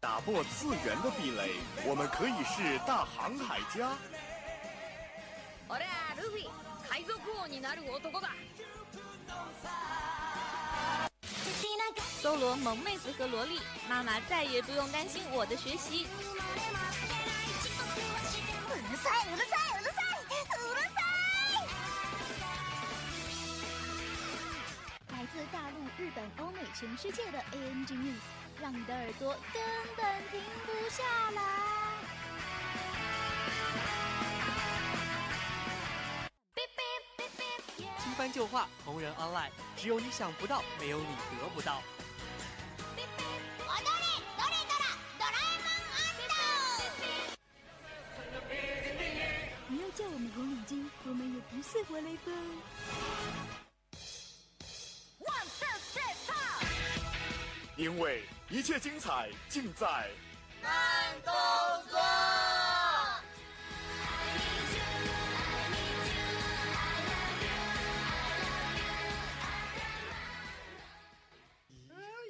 打破次元的壁垒，我们可以是大航海家。俺はルフィ海賊王になる男だ搜罗萌妹子和萝莉，妈妈再也不用担心我的学习。うるさいうるさいうるさいうるさい！来自大陆、日本、欧美、全世界的 ANG News， 让你的耳朵根本停不下来。新番旧话，同人 online，只有你想不到，没有你得不到。不要叫我们红领巾，我们也不是活雷锋。因为一切精彩尽在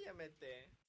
やめて。風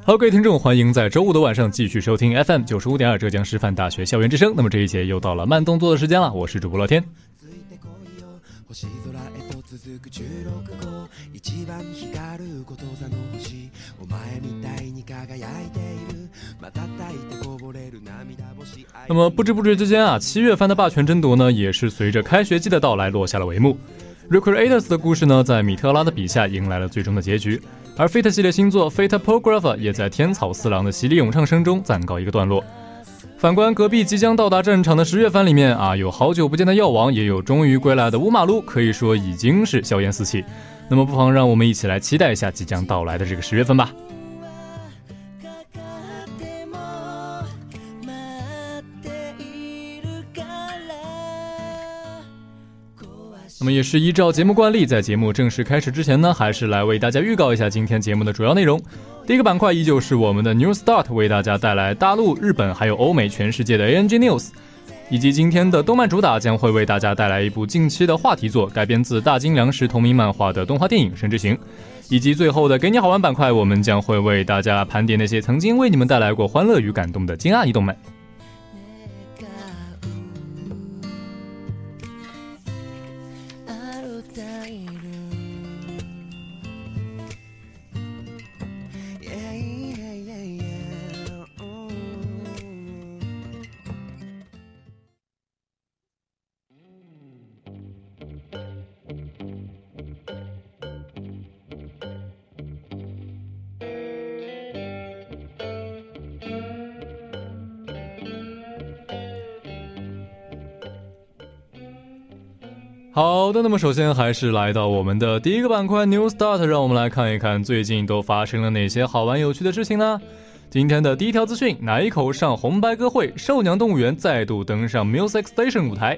ってきた Hello，各位听众，欢迎在周五的晚上继续收听 FM 九十五点二浙江师范大学校园之声。那么这一节又到了慢动作的时间了，我是主播乐天。ついてこいよ星空へと続く16号一番光ること座の星お前みたいに輝いている瞬いてこぼれる涙星那么不知不觉之间啊，七月番的霸权争夺呢，也是随着开学季的到来落下了帷幕。Recreators 的故事呢，在米特拉的笔下迎来了最终的结局， 而 Fate 系列新作 Fate Prographer 也在天草四郎的洗礼咏唱声中暂告一个段落。反观隔壁即将到达战场的十月番里面啊，有好久不见的药王，也有终于归来的乌马路，可以说已经是硝烟四起。那么不妨让我们一起来期待一下即将到来的这个十月份吧。那么也是依照节目惯例，在节目正式开始之前呢，还是来为大家预告一下今天节目的主要内容。第一个板块依旧是我们的 New Start，为大家带来大陆、日本还有欧美全世界的 ANG News，以及今天的动漫主打将会为大家带来一部近期的话题作，改编自大金良时同名漫画的动画电影《神之行》，以及最后的给你好玩板块，我们将会为大家盘点那些曾经为你们带来过欢乐与感动的金阿姨动漫。好的，那么首先还是来到我们的第一个板块 New Start，让我们来看一看最近都发生了哪些好玩有趣的事情呢？今天的第一条资讯，奶口上红白歌会，兽娘动物园再度登上 Music Station 舞台。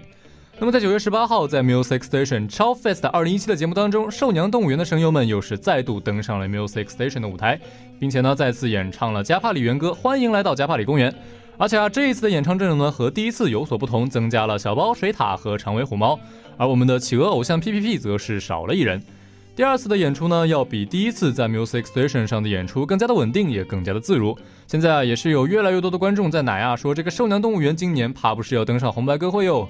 那么在九月十八号，在 Music Station 超 Fest 二零一七的节目当中，兽娘动物园的声优们又是再度登上了 Music Station 的舞台，并且呢再次演唱了加帕里园歌，欢迎来到加帕里公园。而且啊，这一次的演唱阵容呢和第一次有所不同，增加了小包、水獭和长尾虎猫，而我们的企鹅偶像 PPP 则是少了一人。第二次的演出呢，要比第一次在 Music Station 上的演出更加的稳定，也更加的自如。现在啊，也是有越来越多的观众在奶啊说，这个兽娘动物园今年怕不是要登上红白歌会哟。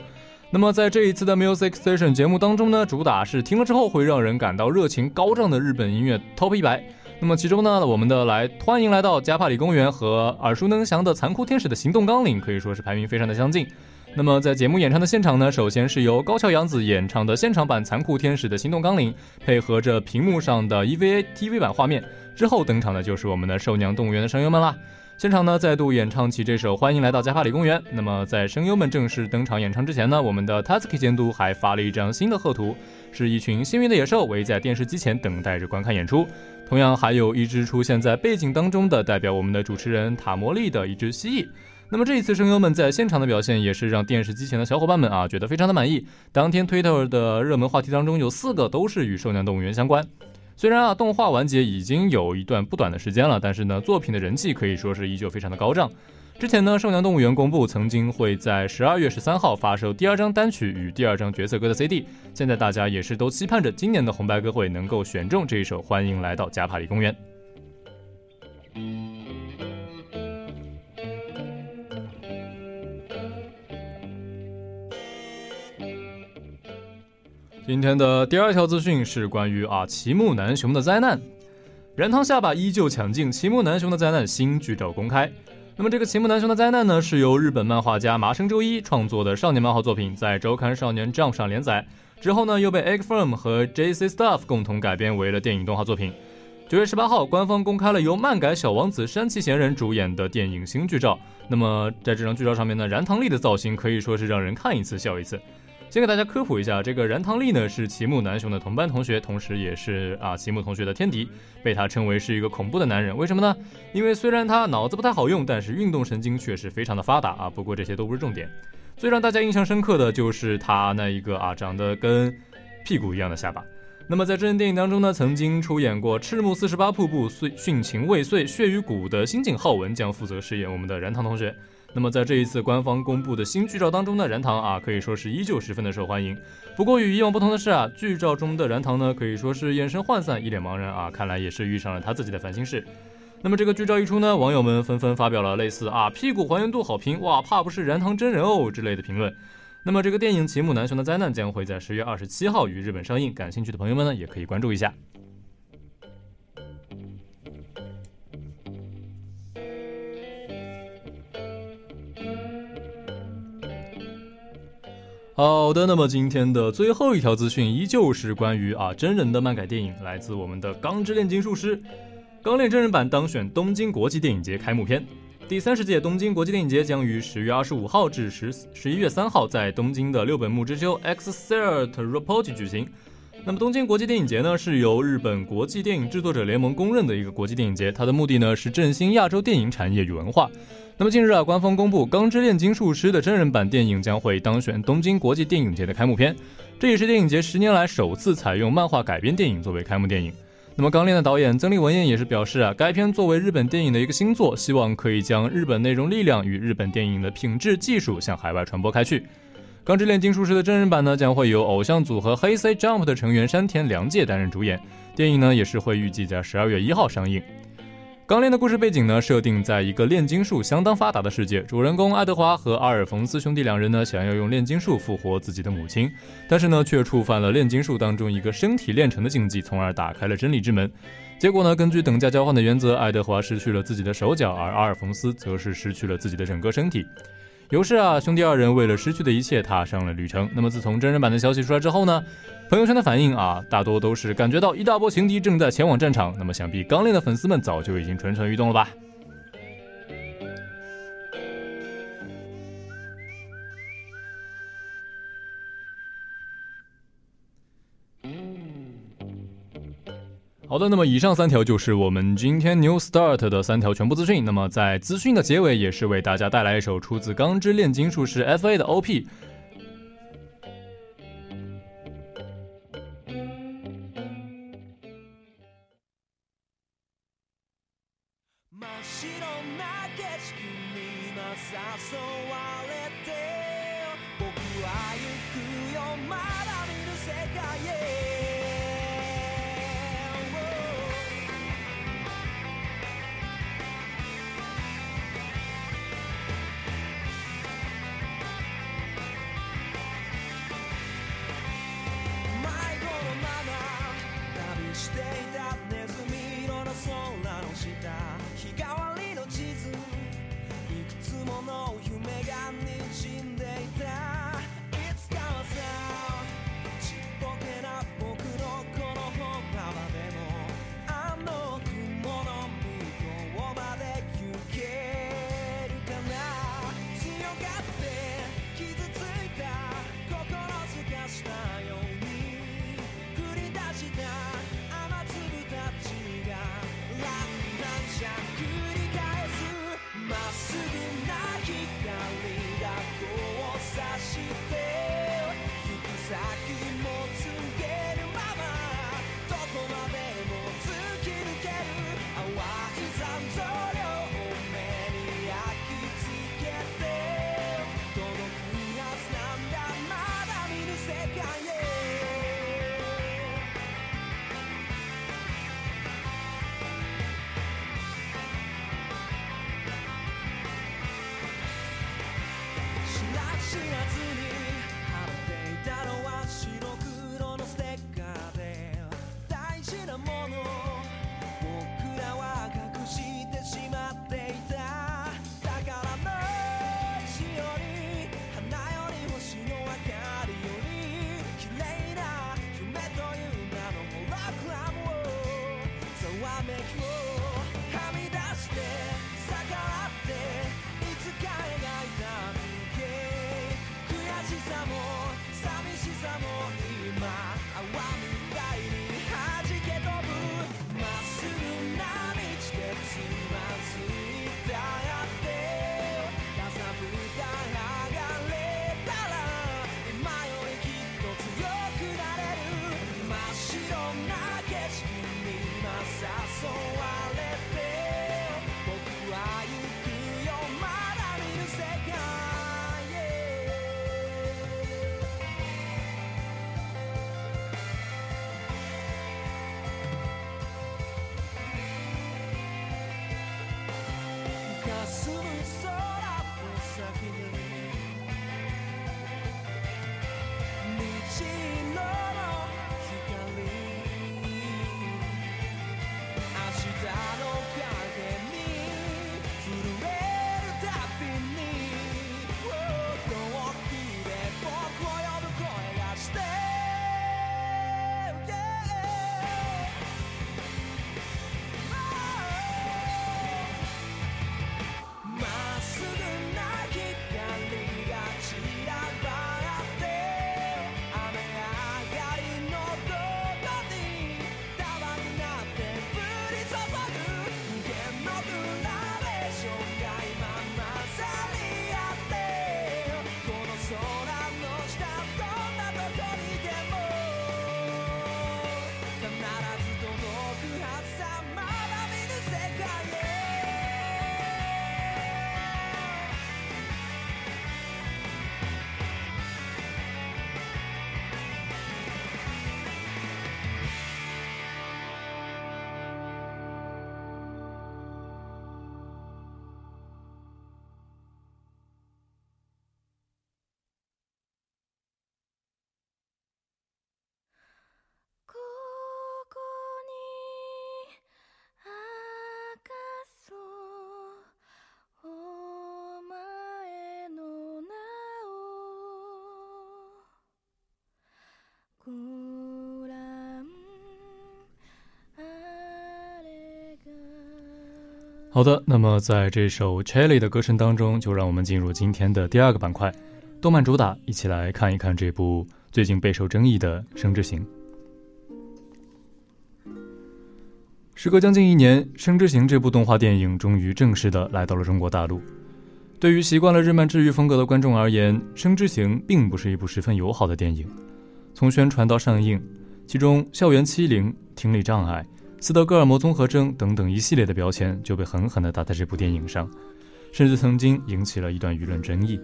那么在这一次的 Music Station 节目当中呢，主打是听了之后会让人感到热情高涨的日本音乐 Top 一百。那么其中呢，我们的来欢迎来到加帕里公园和耳熟能详的残酷天使的行动纲领可以说是排名非常的相近。那么在节目演唱的现场呢，首先是由高桥洋子演唱的现场版《残酷天使的行动纲领》，配合着屏幕上的 EVA TV 版画面，之后登场的就是我们的兽娘动物园的声优们啦。现场呢再度演唱起这首《欢迎来到加帕里公园》。那么在声优们正式登场演唱之前呢，我们的 Tatsuki 监督还发了一张新的贺图，是一群幸运的野兽围在电视机前等待着观看演出。同样，还有一只出现在背景当中的代表我们的主持人塔摩利的一只蜥蜴。那么这一次声优们在现场的表现也是让电视机前的小伙伴们啊觉得非常的满意。当天 Twitter 的热门话题当中有四个都是与兽娘动物园相关。虽然啊动画完结已经有一段不短的时间了，但是呢作品的人气可以说是依旧非常的高涨。之前呢，兽娘动物园公布曾经会在十二月十三号发售第二张单曲与第二张角色歌的 CD。现在大家也是都期盼着今年的红白歌会能够选中这一首《欢迎来到加帕里公园》。今天的第二条资讯是关于啊奇木南雄的灾难，燃汤下巴依旧抢镜，奇木南雄的灾难新剧照公开。那么这个奇木南雄的灾难呢，是由日本漫画家麻生周一创作的少年漫画作品，在周刊少年 Jump 上连载之后呢，又被 Egg Firm 和 JC Stuff 共同改编为了电影动画作品。九月十八号，官方公开了由漫改小王子山崎贤人主演的电影新剧照。那么在这张剧照上面呢，燃汤丽的造型可以说是让人看一次笑一次。先给大家科普一下，这个燃汤丽呢是齐木南雄的同班同学，同时也是啊齐木同学的天敌，被他称为是一个恐怖的男人。为什么呢？因为虽然他脑子不太好用，但是运动神经却是非常的发达啊。不过这些都不是重点，最让大家印象深刻的就是他那一个啊长得跟屁股一样的下巴。那么在真人电影当中呢，曾经出演过《赤木四十八瀑布》《殉情未遂》《血与骨》的新井浩文将负责饰演我们的燃汤同学。那么在这一次官方公布的新剧照当中呢燃堂啊，可以说是依旧十分的受欢迎。不过与以往不同的是啊，剧照中的燃堂呢，可以说是眼神涣散，一脸茫然啊，看来也是遇上了他自己的烦心事。那么这个剧照一出呢，网友们纷纷发表了类似啊屁股还原度好评，哇，怕不是燃堂真人哦之类的评论。那么这个电影《奇木南雄的灾难》将会在十月二十七号于日本上映，感兴趣的朋友们呢，也可以关注一下。好的，那么今天的最后一条资讯依旧是关于啊真人的漫改电影，来自我们的《钢之炼金术师》，《钢炼》真人版当选东京国际电影节开幕片。第三十届东京国际电影节将于十月二十五号至十十一月三号在东京的六本木之丘 X c e r t r o p o t i 举行。那么东京国际电影节呢，是由日本国际电影制作者联盟公认的一个国际电影节，它的目的呢是振兴亚洲电影产业与文化。那么近日啊，官方公布《钢之炼金术师》的真人版电影将会当选东京国际电影节的开幕片，这也是电影节十年来首次采用漫画改编电影作为开幕电影。那么《钢炼》的导演曾利文彦也是表示啊，该片作为日本电影的一个新作，希望可以将日本内容力量与日本电影的品质技术向海外传播开去。《钢之炼金术师》的真人版呢，将会由偶像组合黑 C Jump 的成员山田凉介担任主演，电影呢也是会预计在十二月一号上映。钢炼的故事背景呢，设定在一个炼金术相当发达的世界。主人公爱德华和阿尔冯斯兄弟两人呢，想要用炼金术复活自己的母亲，但是呢，却触犯了炼金术当中一个身体炼成的禁忌，从而打开了真理之门。结果呢，根据等价交换的原则，爱德华失去了自己的手脚，而阿尔冯斯则是失去了自己的整个身体。有是啊，兄弟二人为了失去的一切，踏上了旅程。那么，自从真人版的消息出来之后呢？朋友圈的反应啊，大多都是感觉到一大波情敌正在前往战场。那么，想必刚烈的粉丝们早就已经蠢蠢欲动了吧？好的，那么以上三条就是我们今天 New Start 的三条全部资讯。那么在资讯的结尾，也是为大家带来一首出自《钢之炼金术师》FA 的 OP。日替わりの地図いくつも 好的，那么在这首 Cherry 的歌声当中，就让我们进入今天的第二个板块——动漫主打，一起来看一看这部最近备受争议的《生之行》。时隔将近一年，《生之行》这部动画电影终于正式的来到了中国大陆。对于习惯了日漫治愈风格的观众而言，《生之行》并不是一部十分友好的电影。从宣传到上映，其中校园欺凌、听力障碍。斯德哥尔摩综合征等等一系列的标签就被狠狠地打在这部电影上，甚至曾经引起了一段舆论争议。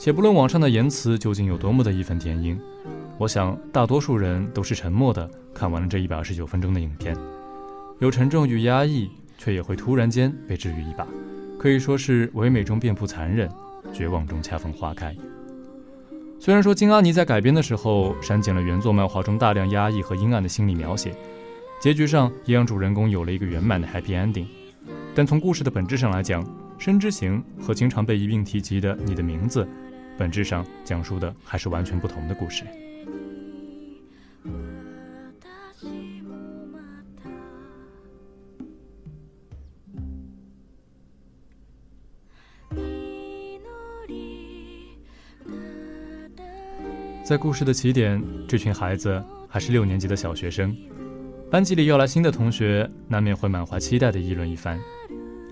且不论网上的言辞究竟有多么的义愤填膺，我想大多数人都是沉默的看完了这一百二十九分钟的影片，有沉重与压抑，却也会突然间被治愈一把，可以说是唯美中遍布残忍，绝望中恰逢花开。虽然说金阿尼在改编的时候删减了原作漫画中大量压抑和阴暗的心理描写。结局上也让主人公有了一个圆满的 happy ending，但从故事的本质上来讲，《生之行》和经常被一并提及的《你的名字》，本质上讲述的还是完全不同的故事。在故事的起点，这群孩子还是六年级的小学生。班级里要来新的同学，难免会满怀期待的议论一番。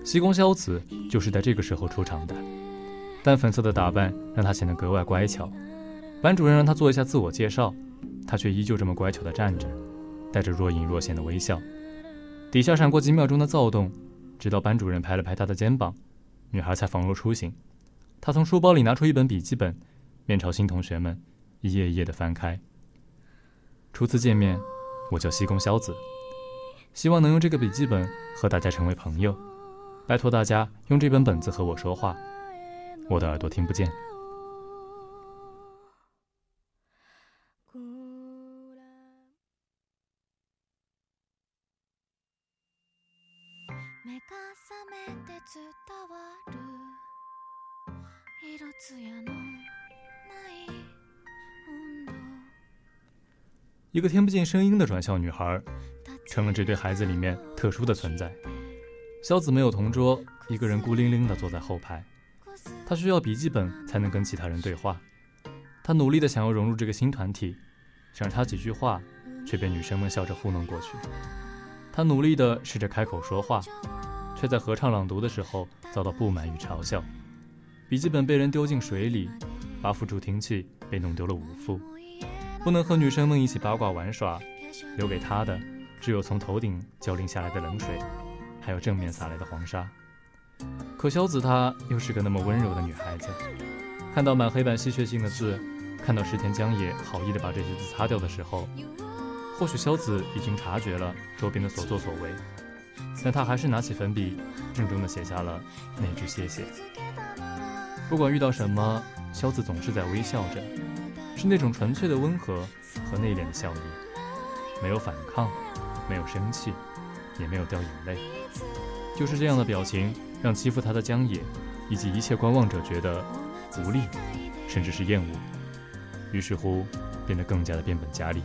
西宫萧子就是在这个时候出场的，淡粉色的打扮让她显得格外乖巧。班主任让她做一下自我介绍，她却依旧这么乖巧地站着，带着若隐若现的微笑。底下闪过几秒钟的躁动，直到班主任拍了拍她的肩膀，女孩才仿若初醒。她从书包里拿出一本笔记本，面朝新同学们一页一页地翻开。初次见面。我叫西宫萧子，希望能用这个笔记本和大家成为朋友。拜托大家用这本本子和我说话，我的耳朵听不见。一个听不见声音的转校女孩，成了这对孩子里面特殊的存在。萧子没有同桌，一个人孤零零地坐在后排。他需要笔记本才能跟其他人对话。他努力地想要融入这个新团体，想插几句话，却被女生们笑着糊弄过去。他努力地试着开口说话，却在合唱朗读的时候遭到不满与嘲笑。笔记本被人丢进水里，八副助听器被弄丢了五副。不能和女生们一起八卦玩耍，留给他的只有从头顶浇淋下来的冷水，还有正面洒来的黄沙。可萧子她又是个那么温柔的女孩子，看到满黑板吸血性的字，看到石田江野好意的把这些字擦掉的时候，或许萧子已经察觉了周边的所作所为，但她还是拿起粉笔，郑重的写下了那句谢谢。不管遇到什么，萧子总是在微笑着。是那种纯粹的温和和内敛的笑意，没有反抗，没有生气，也没有掉眼泪，就是这样的表情，让欺负他的江野以及一切观望者觉得无力，甚至是厌恶，于是乎变得更加的变本加厉。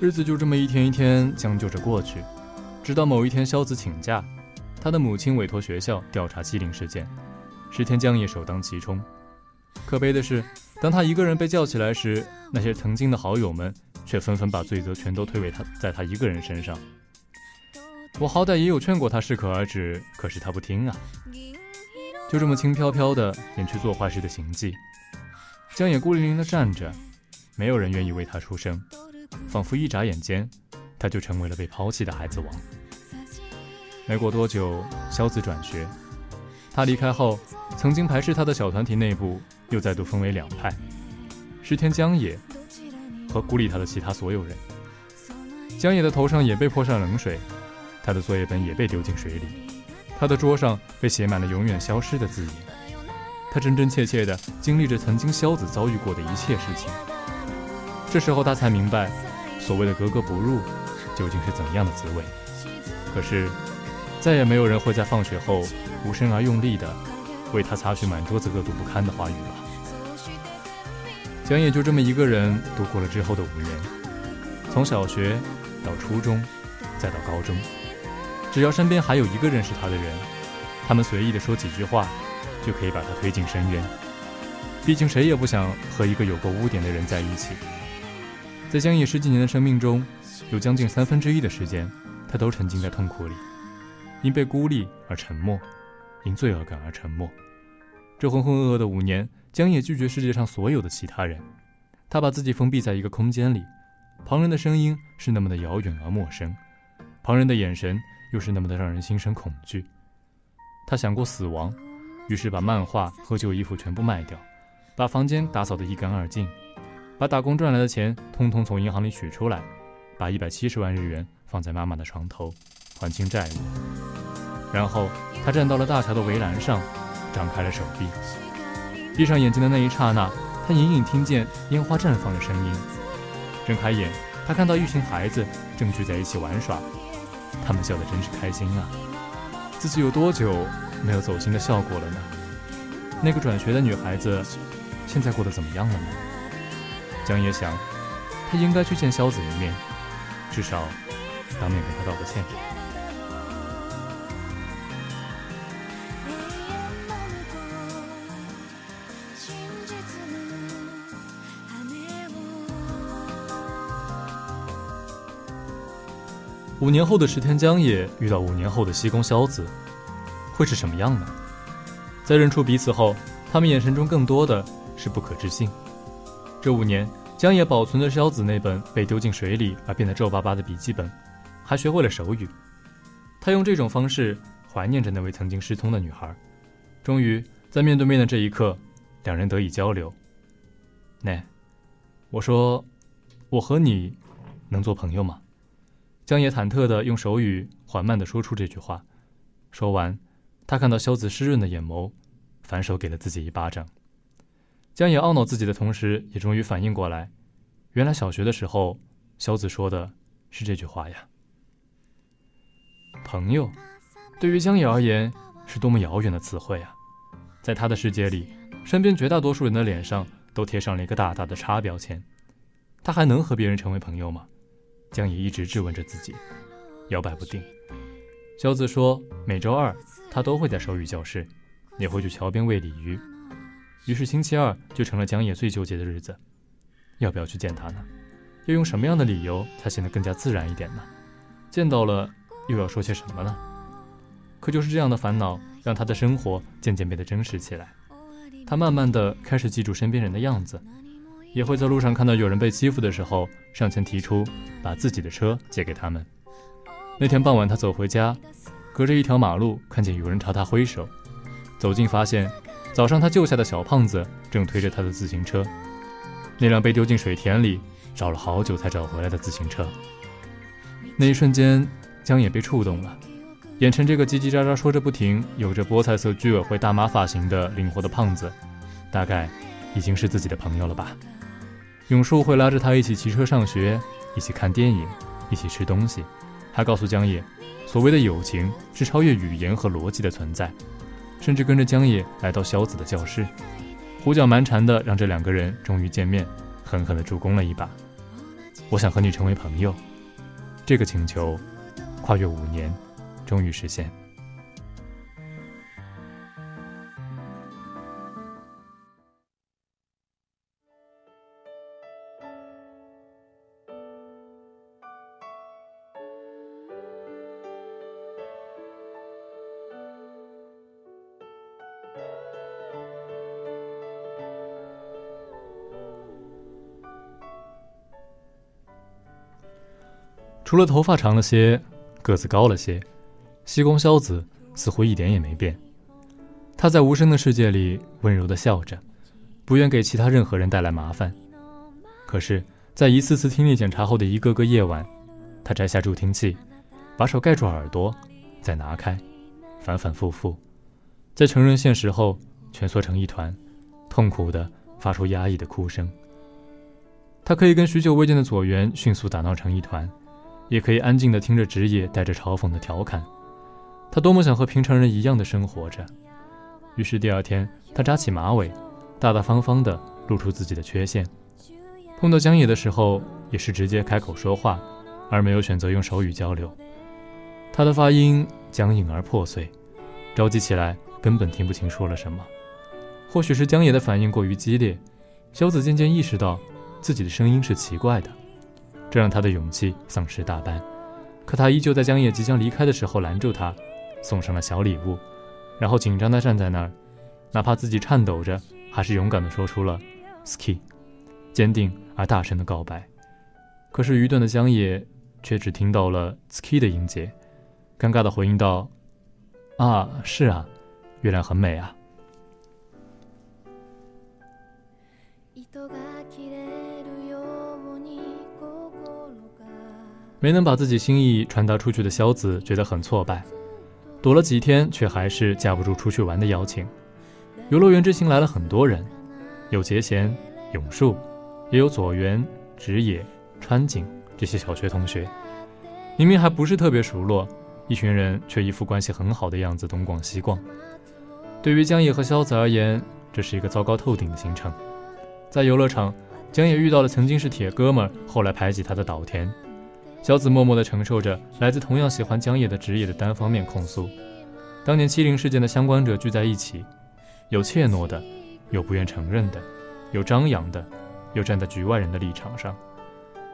日子就这么一天一天将就着过去，直到某一天，萧子请假，他的母亲委托学校调查欺凌事件，石田江野首当其冲。可悲的是，当他一个人被叫起来时，那些曾经的好友们却纷纷把罪责全都推诿他，在他一个人身上。我好歹也有劝过他适可而止，可是他不听啊，就这么轻飘飘的演去做坏事的行迹。江野孤零零的站着，没有人愿意为他出声，仿佛一眨眼间，他就成为了被抛弃的孩子王。没过多久，萧子转学，他离开后，曾经排斥他的小团体内部。又再度分为两派，石田江野和孤立他的其他所有人。江野的头上也被泼上冷水，他的作业本也被丢进水里，他的桌上被写满了永远消失的字眼。他真真切切地经历着曾经萧子遭遇过的一切事情。这时候他才明白，所谓的格格不入究竟是怎样的滋味。可是，再也没有人会在放学后无声而用力地。为他擦去满桌子恶毒不堪的话语了。江野就这么一个人度过了之后的五年，从小学到初中，再到高中，只要身边还有一个认识他的人，他们随意的说几句话，就可以把他推进深渊。毕竟谁也不想和一个有过污点的人在一起。在江野十几年的生命中，有将近三分之一的时间，他都沉浸在痛苦里，因被孤立而沉默，因罪恶感而沉默。这浑浑噩噩的五年，江野拒绝世界上所有的其他人，他把自己封闭在一个空间里，旁人的声音是那么的遥远而陌生，旁人的眼神又是那么的让人心生恐惧。他想过死亡，于是把漫画和旧衣服全部卖掉，把房间打扫得一干二净，把打工赚来的钱通通从银行里取出来，把一百七十万日元放在妈妈的床头，还清债务。然后他站到了大桥的围栏上。张开了手臂，闭上眼睛的那一刹那，他隐隐听见烟花绽放的声音。睁开眼，他看到一群孩子正聚在一起玩耍，他们笑得真是开心啊！自己有多久没有走心的笑过了呢？那个转学的女孩子，现在过得怎么样了呢？江野想，他应该去见萧子一面，至少当面跟他道个歉。五年后的石田江野遇到五年后的西宫萧子，会是什么样呢？在认出彼此后，他们眼神中更多的是不可置信。这五年，江野保存着萧子那本被丢进水里而变得皱巴巴的笔记本，还学会了手语。他用这种方式怀念着那位曾经失聪的女孩。终于，在面对面的这一刻，两人得以交流。那，我说，我和你能做朋友吗？江野忐忑地用手语缓慢地说出这句话，说完，他看到萧子湿润的眼眸，反手给了自己一巴掌。江野懊恼自己的同时，也终于反应过来，原来小学的时候，萧子说的是这句话呀。朋友，对于江野而言，是多么遥远的词汇啊！在他的世界里，身边绝大多数人的脸上都贴上了一个大大的叉标签。他还能和别人成为朋友吗？江野一直质问着自己，摇摆不定。萧子说，每周二他都会在手语教室，也会去桥边喂鲤鱼。于是星期二就成了江野最纠结的日子，要不要去见他呢？要用什么样的理由才显得更加自然一点呢？见到了又要说些什么呢？可就是这样的烦恼，让他的生活渐渐变得真实起来。他慢慢的开始记住身边人的样子。也会在路上看到有人被欺负的时候，上前提出把自己的车借给他们。那天傍晚，他走回家，隔着一条马路看见有人朝他挥手，走近发现，早上他救下的小胖子正推着他的自行车，那辆被丢进水田里，找了好久才找回来的自行车。那一瞬间，江野被触动了，眼前这个叽叽喳喳说着不停、有着菠菜色居委会大妈发型的灵活的胖子，大概已经是自己的朋友了吧。永树会拉着他一起骑车上学，一起看电影，一起吃东西。他告诉江野，所谓的友情是超越语言和逻辑的存在。甚至跟着江野来到萧子的教室，胡搅蛮缠的让这两个人终于见面，狠狠的助攻了一把。我想和你成为朋友，这个请求，跨越五年，终于实现。除了头发长了些，个子高了些，西宫萧子似乎一点也没变。他在无声的世界里温柔地笑着，不愿给其他任何人带来麻烦。可是，在一次次听力检查后的一个个夜晚，他摘下助听器，把手盖住耳朵，再拿开，反反复复，在承认现实后蜷缩成一团，痛苦地发出压抑的哭声。他可以跟许久未见的左元迅速打闹成一团。也可以安静地听着直野带着嘲讽的调侃，他多么想和平常人一样的生活着。于是第二天，他扎起马尾，大大方方地露出自己的缺陷。碰到江野的时候，也是直接开口说话，而没有选择用手语交流。他的发音僵硬而破碎，着急起来根本听不清说了什么。或许是江野的反应过于激烈，小子渐渐意识到自己的声音是奇怪的。这让他的勇气丧失大半，可他依旧在江野即将离开的时候拦住他，送上了小礼物，然后紧张地站在那儿，哪怕自己颤抖着，还是勇敢地说出了 “ski”，坚定而大声的告白。可是愚钝的江野却只听到了 “ski” 的音节，尴尬地回应道：“啊，是啊，月亮很美啊。”没能把自己心意传达出去的萧子觉得很挫败，躲了几天，却还是架不住出去玩的邀请。游乐园之行来了很多人，有节贤、永树，也有左原、直野、川井这些小学同学。明明还不是特别熟络，一群人却一副关系很好的样子，东逛西逛。对于江野和萧子而言，这是一个糟糕透顶的行程。在游乐场，江野遇到了曾经是铁哥们，后来排挤他的岛田。小紫默默地承受着来自同样喜欢江野的直野的单方面控诉。当年欺凌事件的相关者聚在一起，有怯懦的，有不愿承认的，有张扬的，又站在局外人的立场上，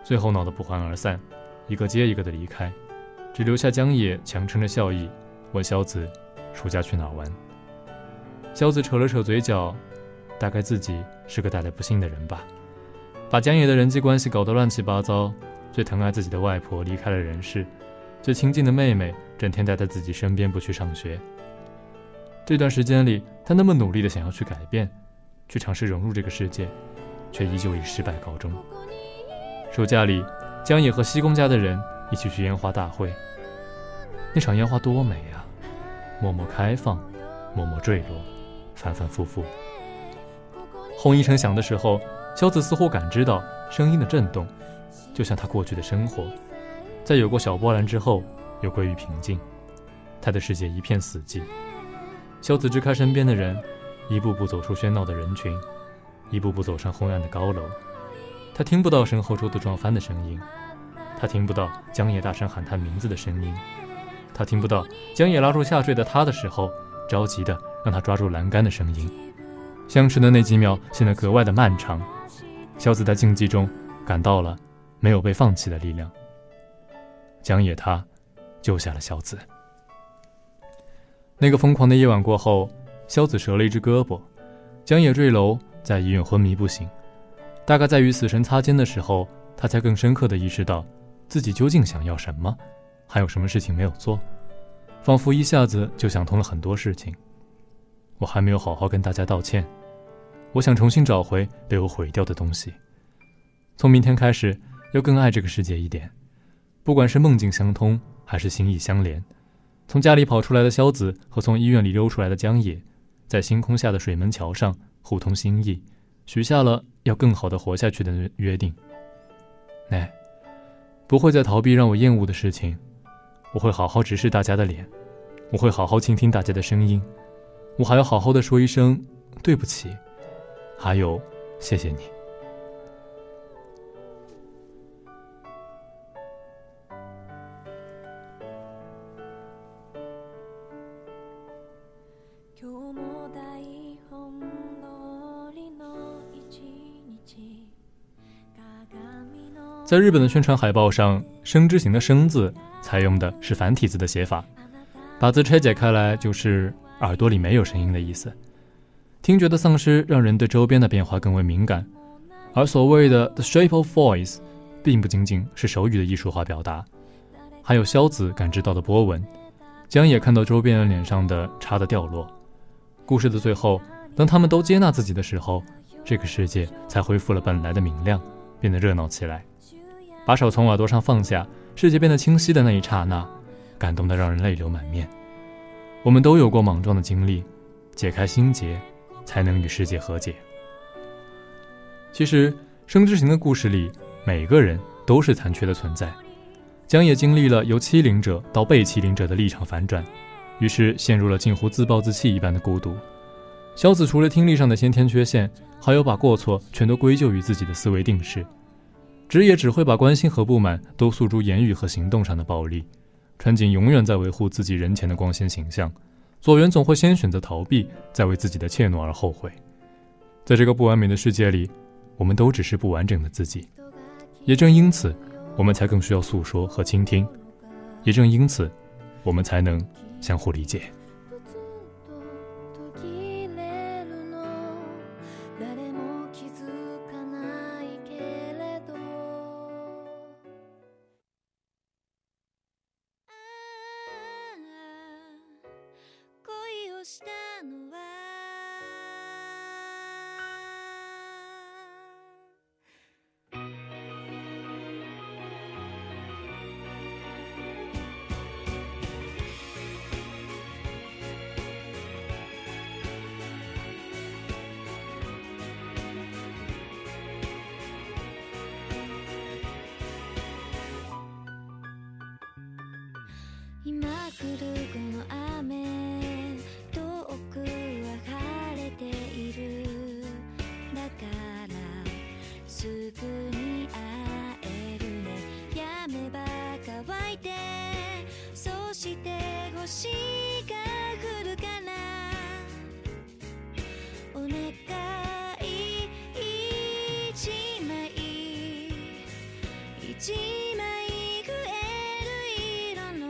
最后闹得不欢而散，一个接一个的离开，只留下江野强撑着笑意，问小子：“暑假去哪玩？”小子扯了扯嘴角，大概自己是个带来不幸的人吧，把江野的人际关系搞得乱七八糟。最疼爱自己的外婆离开了人世，最亲近的妹妹整天待在自己身边不去上学。这段时间里，他那么努力的想要去改变，去尝试融入这个世界，却依旧以失败告终。暑假里，江野和西宫家的人一起去烟花大会，那场烟花多美啊！默默开放，默默坠落，反反复复。轰一声响的时候，小紫似乎感知到声音的震动。就像他过去的生活，在有过小波澜之后，又归于平静。他的世界一片死寂。萧子支开身边的人，一步步走出喧闹的人群，一步步走上昏暗的高楼。他听不到身后桌子撞翻的声音，他听不到江野大声喊他名字的声音，他听不到江野拉住下坠的他的时候着急的让他抓住栏杆的声音。相持的那几秒显得格外的漫长。小紫在竞技中感到了没有被放弃的力量。江野他救下了小紫。那个疯狂的夜晚过后，萧子折了一只胳膊，江野坠楼，在医院昏迷不醒。大概在与死神擦肩的时候，他才更深刻的意识到，自己究竟想要什么，还有什么事情没有做，仿佛一下子就想通了很多事情。我还没有好好跟大家道歉，我想重新找回被我毁掉的东西。从明天开始，要更爱这个世界一点，不管是梦境相通，还是心意相连。从家里跑出来的萧子和从医院里溜出来的江野，在星空下的水门桥上互通心意，许下了要更好的活下去的约定。哎，不会再逃避让我厌恶的事情，我会好好直视大家的脸，我会好好倾听大家的声音，我还要好好的说一声对不起，还有谢谢你。在日本的宣传海报上，“生之行”的“生”字采用的是繁体字的写法，把字拆解开来就是耳朵里没有声音的意思。听觉的丧失让人对周边的变化更为敏感，而所谓的 “the shape of voice” 并不仅仅是手语的艺术化表达，还有萧子感知到的波纹，江野看到周边人脸上的叉的掉落。故事的最后，当他们都接纳自己的时候，这个世界才恢复了本来的明亮，变得热闹起来。把手从耳朵上放下，世界变得清晰的那一刹那，感动得让人泪流满面。我们都有过莽撞的经历，解开心结，才能与世界和解。其实，生之行的故事里，每个人都是残缺的存在。江野经历了由欺凌者到被欺凌者的立场反转，于是陷入了近乎自暴自弃一般的孤独。小子除了听力上的先天缺陷，还有把过错全都归咎于自己的思维定式。直也只会把关心和不满都诉诸言语和行动上的暴力，川井永远在维护自己人前的光鲜形象，佐原总会先选择逃避，再为自己的怯懦而后悔。在这个不完美的世界里，我们都只是不完整的自己，也正因此，我们才更需要诉说和倾听，也正因此，我们才能相互理解。星が降るかなお願い一枚一枚増える色の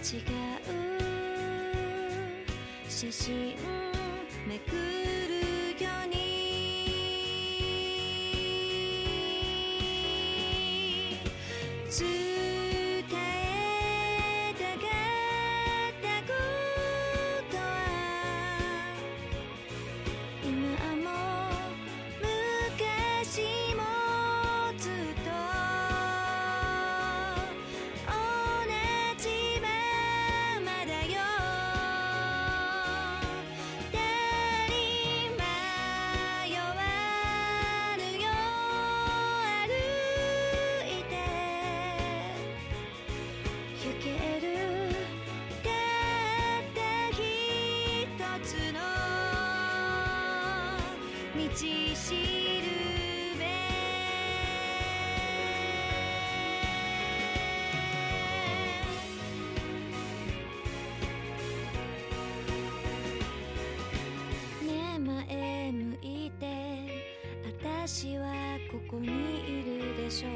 違う写真 to しるべ」「ねえ前向いてあたしはここにいるでしょう」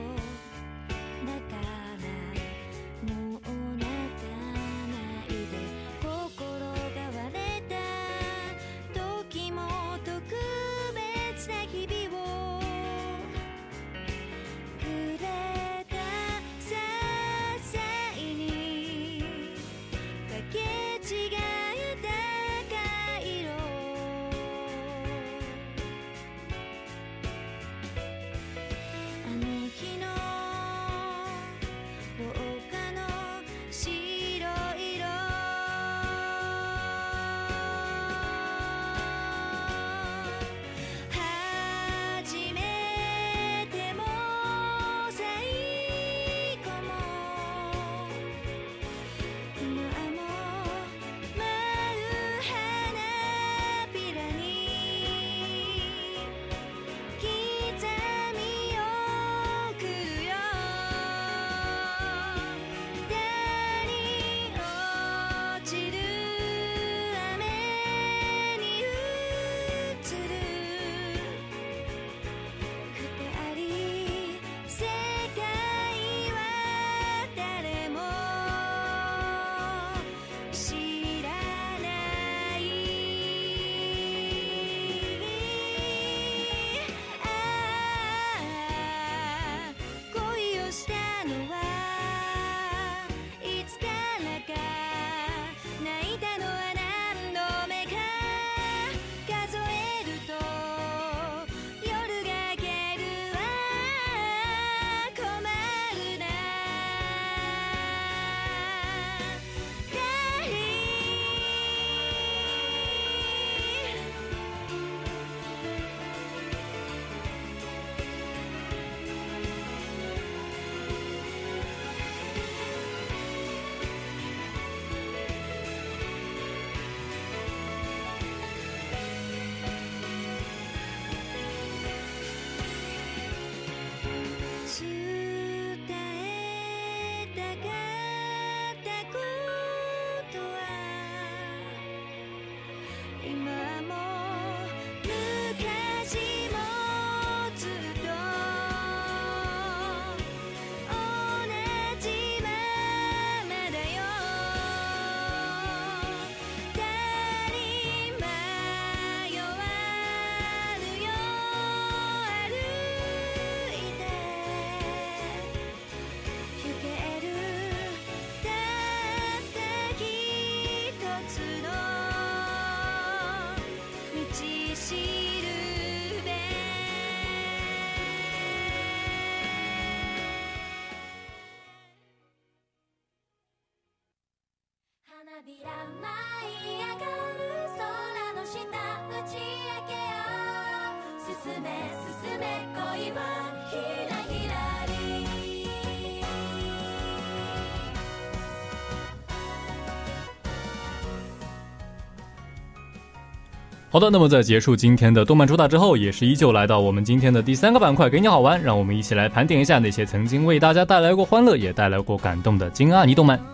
好的，那么在结束今天的动漫主打之后，也是依旧来到我们今天的第三个板块，给你好玩，让我们一起来盘点一下那些曾经为大家带来过欢乐，也带来过感动的金阿尼动漫。向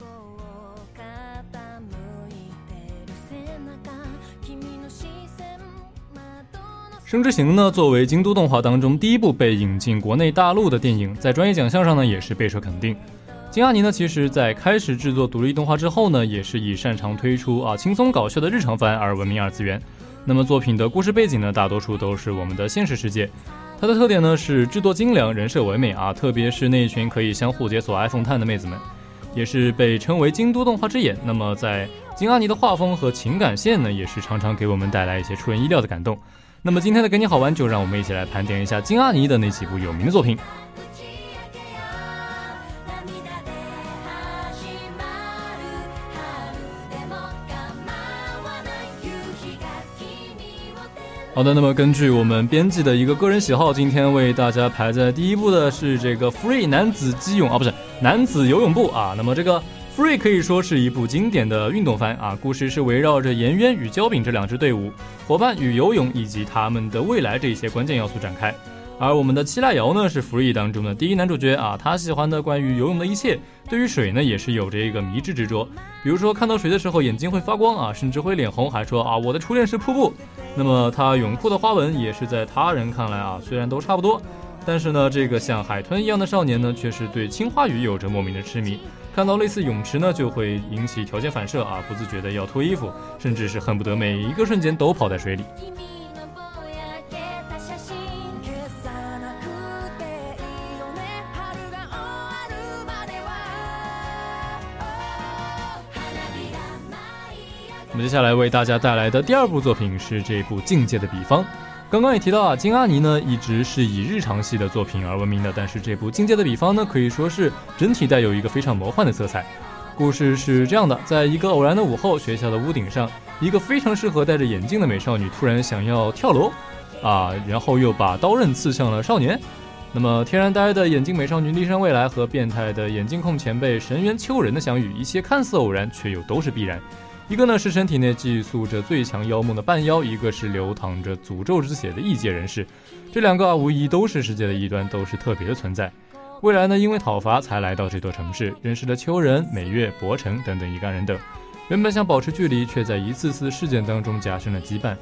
こう傾いてる背中君の視線窓の生之行呢，作为京都动画当中第一部被引进国内大陆的电影，在专业奖项上呢也是备受肯定。 金阿尼呢，其实在开始制作独立动画之后呢，也是以擅长推出啊轻松搞笑的日常番而闻名二次元。那么作品的故事背景呢，大多数都是我们的现实世界。它的特点呢是制作精良，人设唯美啊，特别是那一群可以相互解锁 iPhone 探的妹子们，也是被称为京都动画之眼。那么在金阿尼的画风和情感线呢，也是常常给我们带来一些出人意料的感动。那么今天的给你好玩，就让我们一起来盘点一下金阿尼的那几部有名的作品。好的，那么根据我们编辑的一个个人喜好，今天为大家排在第一部的是这个 Free 男子激泳啊，不是男子游泳部啊。那么这个 Free 可以说是一部经典的运动番啊，故事是围绕着颜渊与焦饼这两支队伍伙伴与游泳以及他们的未来这一些关键要素展开。而我们的七濑遥呢，是 Free 当中的第一男主角啊，他喜欢的关于游泳的一切，对于水呢，也是有着一个迷之执着。比如说看到水的时候眼睛会发光啊，甚至会脸红，还说啊我的初恋是瀑布。那么他泳裤的花纹也是在他人看来啊，虽然都差不多，但是呢，这个像海豚一样的少年呢，却是对青花鱼有着莫名的痴迷。看到类似泳池呢，就会引起条件反射啊，不自觉的要脱衣服，甚至是恨不得每一个瞬间都泡在水里。接下来为大家带来的第二部作品是这部《境界的彼方》。刚刚也提到啊，金阿尼呢一直是以日常系的作品而闻名的，但是这部《境界的彼方》呢可以说是整体带有一个非常魔幻的色彩。故事是这样的，在一个偶然的午后，学校的屋顶上，一个非常适合戴着眼镜的美少女突然想要跳楼，啊，然后又把刀刃刺向了少年。那么天然呆的眼镜美少女立山未来和变态的眼镜控前辈神原秋人的相遇，一切看似偶然，却又都是必然。一个呢是身体内寄宿着最强妖梦的半妖，一个是流淌着诅咒之血的异界人士。这两个啊，无疑都是世界的异端，都是特别的存在。未来呢，因为讨伐才来到这座城市，认识了秋人、美月、博成等等一干人等。原本想保持距离，却在一次次事件当中加深了羁绊。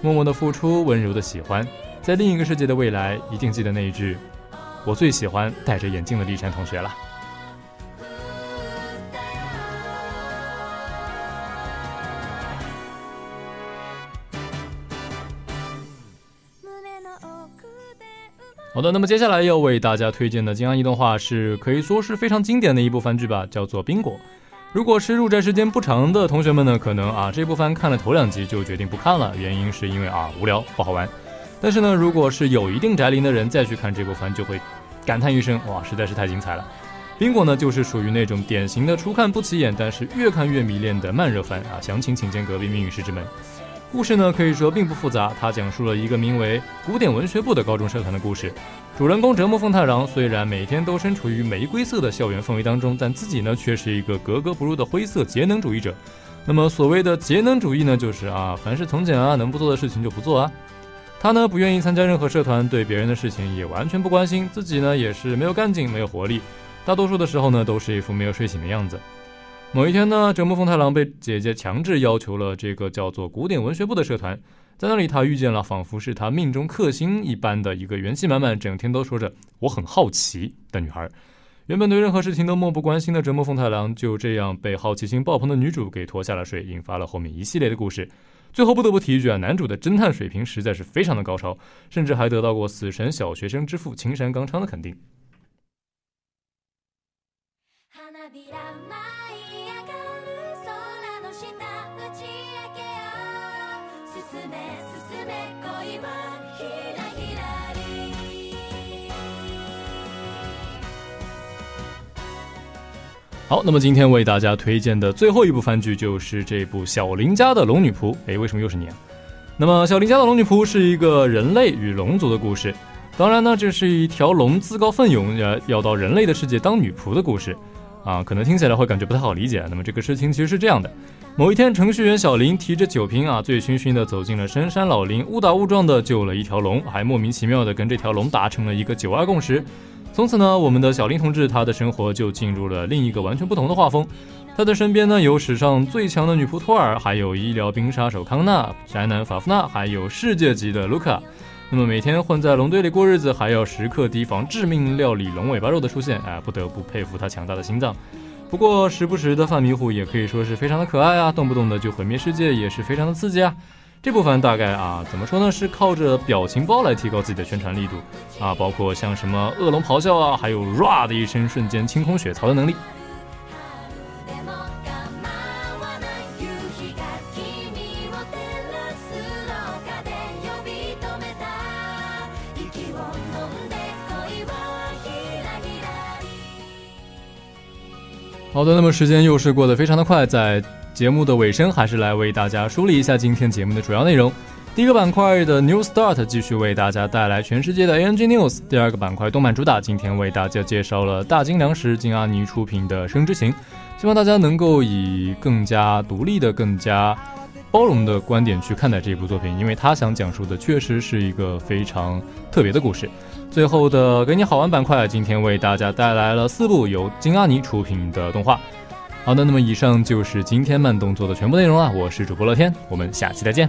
默默的付出，温柔的喜欢，在另一个世界的未来，一定记得那一句：我最喜欢戴着眼镜的立山同学了。好的，那么接下来要为大家推荐的金安一动画是可以说是非常经典的一部番剧吧，叫做《冰果》。如果是入宅时间不长的同学们呢，可能啊这部番看了头两集就决定不看了，原因是因为啊无聊不好玩。但是呢，如果是有一定宅龄的人再去看这部番，就会感叹一声哇，实在是太精彩了。冰果呢，就是属于那种典型的初看不起眼，但是越看越迷恋的慢热番啊。详情请见隔壁命运石之门。故事呢可以说并不复杂，它讲述了一个名为古典文学部的高中社团的故事。主人公折木奉太郎虽然每天都身处于玫瑰色的校园氛围当中，但自己呢却是一个格格不入的灰色节能主义者。那么所谓的节能主义呢，就是啊，凡是从简啊，能不做的事情就不做啊。他呢不愿意参加任何社团，对别人的事情也完全不关心，自己呢也是没有干劲，没有活力，大多数的时候呢都是一副没有睡醒的样子。某一天呢，折磨风太郎被姐姐强制要求了这个叫做古典文学部的社团，在那里他遇见了仿佛是他命中克星一般的一个元气满满、整天都说着“我很好奇”的女孩。原本对任何事情都漠不关心的折磨风太郎，就这样被好奇心爆棚的女主给拖下了水，引发了后面一系列的故事。最后不得不提一句啊，男主的侦探水平实在是非常的高超，甚至还得到过死神小学生之父青山刚昌的肯定。好，那么今天为大家推荐的最后一部番剧就是这部《小林家的龙女仆》。哎，为什么又是你啊？那么，《小林家的龙女仆》是一个人类与龙族的故事。当然呢，这是一条龙自告奋勇呃要到人类的世界当女仆的故事。啊，可能听起来会感觉不太好理解。那么，这个事情其实是这样的：某一天，程序员小林提着酒瓶啊，醉醺醺的走进了深山老林，误打误撞的救了一条龙，还莫名其妙的跟这条龙达成了一个九二共识。从此呢，我们的小林同志他的生活就进入了另一个完全不同的画风。他的身边呢有史上最强的女仆托尔，还有医疗兵杀手康纳、宅男法夫纳，还有世界级的卢卡。那么每天混在龙堆里过日子，还要时刻提防致命料理龙尾巴肉的出现。哎，不得不佩服他强大的心脏。不过时不时的犯迷糊也可以说是非常的可爱啊，动不动的就毁灭世界也是非常的刺激啊。这部分大概啊，怎么说呢？是靠着表情包来提高自己的宣传力度啊，包括像什么恶龙咆哮啊，还有 ra 的一声瞬间清空血槽的能力。好的，那么时间又是过得非常的快，在。节目的尾声，还是来为大家梳理一下今天节目的主要内容。第一个板块的 New Start 继续为大家带来全世界的 ANG News。第二个板块动漫主打，今天为大家介绍了大金粮食金阿尼出品的《生之行》，希望大家能够以更加独立的、更加包容的观点去看待这部作品，因为他想讲述的确实是一个非常特别的故事。最后的给你好玩板块，今天为大家带来了四部由金阿尼出品的动画。好的，那么以上就是今天慢动作的全部内容了。我是主播乐天，我们下期再见。